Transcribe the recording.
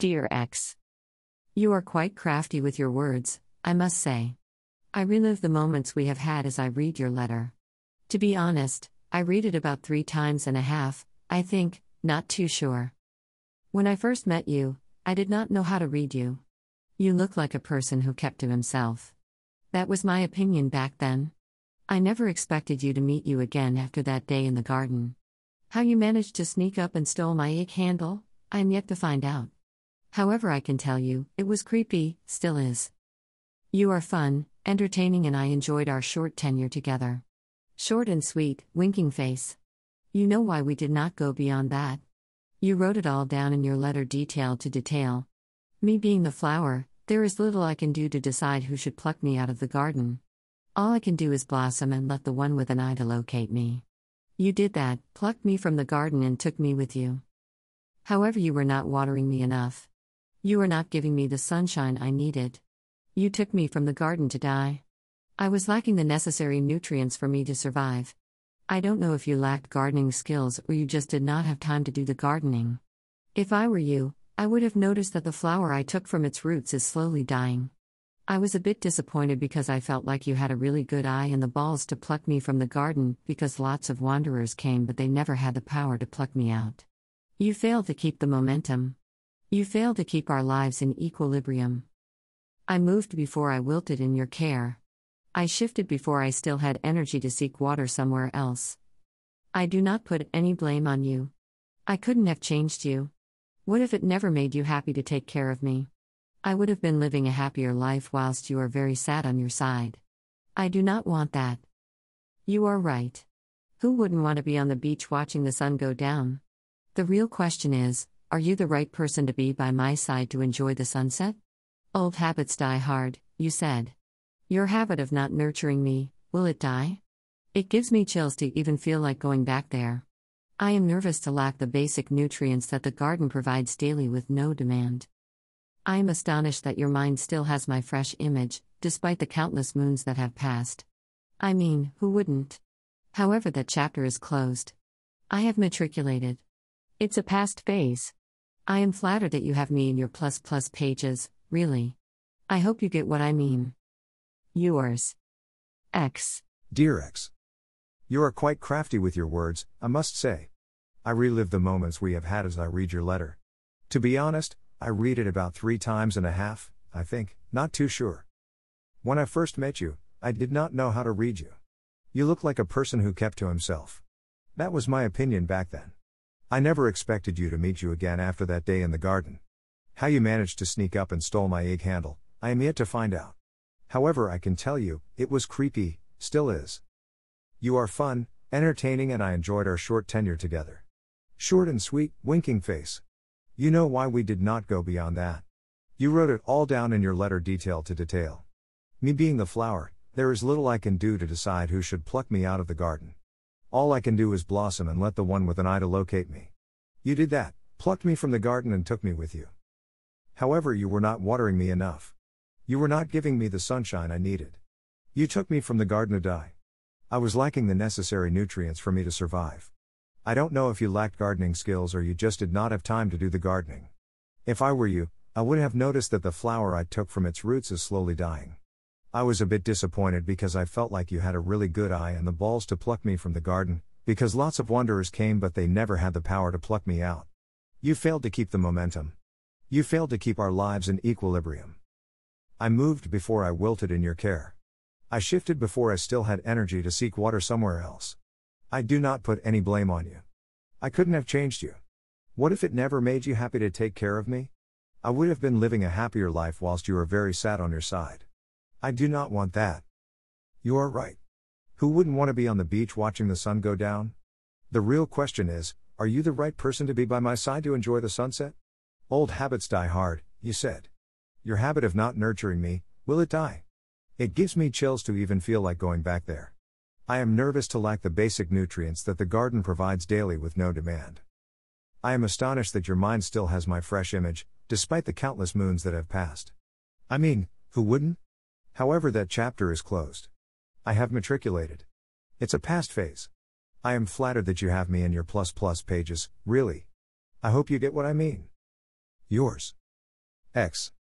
Dear X. You are quite crafty with your words, I must say. I relive the moments we have had as I read your letter. To be honest, I read it about three times and a half, I think, not too sure. When I first met you, I did not know how to read you. You look like a person who kept to himself. That was my opinion back then. I never expected you to meet you again after that day in the garden. How you managed to sneak up and stole my egg handle, I am yet to find out. However, I can tell you, it was creepy, still is. You are fun, entertaining, and I enjoyed our short tenure together. Short and sweet, winking face. You know why we did not go beyond that. You wrote it all down in your letter, detail to detail. Me being the flower, there is little I can do to decide who should pluck me out of the garden. All I can do is blossom and let the one with an eye to locate me. You did that, plucked me from the garden and took me with you. However, you were not watering me enough. You were not giving me the sunshine I needed. You took me from the garden to die. I was lacking the necessary nutrients for me to survive. I don't know if you lacked gardening skills or you just did not have time to do the gardening. If I were you, I would have noticed that the flower I took from its roots is slowly dying. I was a bit disappointed because I felt like you had a really good eye and the balls to pluck me from the garden because lots of wanderers came but they never had the power to pluck me out. You failed to keep the momentum. You fail to keep our lives in equilibrium. I moved before I wilted in your care. I shifted before I still had energy to seek water somewhere else. I do not put any blame on you. I couldn't have changed you. What if it never made you happy to take care of me? I would have been living a happier life whilst you are very sad on your side. I do not want that. You are right. Who wouldn't want to be on the beach watching the sun go down? The real question is are you the right person to be by my side to enjoy the sunset? Old habits die hard, you said. Your habit of not nurturing me, will it die? It gives me chills to even feel like going back there. I am nervous to lack the basic nutrients that the garden provides daily with no demand. I am astonished that your mind still has my fresh image, despite the countless moons that have passed. I mean, who wouldn't? However, that chapter is closed. I have matriculated. It's a past phase. I am flattered that you have me in your plus plus pages, really. I hope you get what I mean. Yours. X. Dear X. You are quite crafty with your words, I must say. I relive the moments we have had as I read your letter. To be honest, I read it about three times and a half, I think, not too sure. When I first met you, I did not know how to read you. You look like a person who kept to himself. That was my opinion back then. I never expected you to meet you again after that day in the garden. How you managed to sneak up and stole my egg handle, I am yet to find out. However, I can tell you, it was creepy, still is. You are fun, entertaining, and I enjoyed our short tenure together. Short and sweet, winking face. You know why we did not go beyond that. You wrote it all down in your letter, detail to detail. Me being the flower, there is little I can do to decide who should pluck me out of the garden. All I can do is blossom and let the one with an eye to locate me. You did that, plucked me from the garden and took me with you. However, you were not watering me enough. You were not giving me the sunshine I needed. You took me from the garden to die. I was lacking the necessary nutrients for me to survive. I don't know if you lacked gardening skills or you just did not have time to do the gardening. If I were you, I would have noticed that the flower I took from its roots is slowly dying. I was a bit disappointed because I felt like you had a really good eye and the balls to pluck me from the garden, because lots of wanderers came but they never had the power to pluck me out. You failed to keep the momentum. You failed to keep our lives in equilibrium. I moved before I wilted in your care. I shifted before I still had energy to seek water somewhere else. I do not put any blame on you. I couldn't have changed you. What if it never made you happy to take care of me? I would have been living a happier life whilst you were very sad on your side. I do not want that. You are right. Who wouldn't want to be on the beach watching the sun go down? The real question is are you the right person to be by my side to enjoy the sunset? Old habits die hard, you said. Your habit of not nurturing me, will it die? It gives me chills to even feel like going back there. I am nervous to lack the basic nutrients that the garden provides daily with no demand. I am astonished that your mind still has my fresh image, despite the countless moons that have passed. I mean, who wouldn't? However, that chapter is closed. I have matriculated. It's a past phase. I am flattered that you have me in your plus plus pages, really. I hope you get what I mean. Yours. X.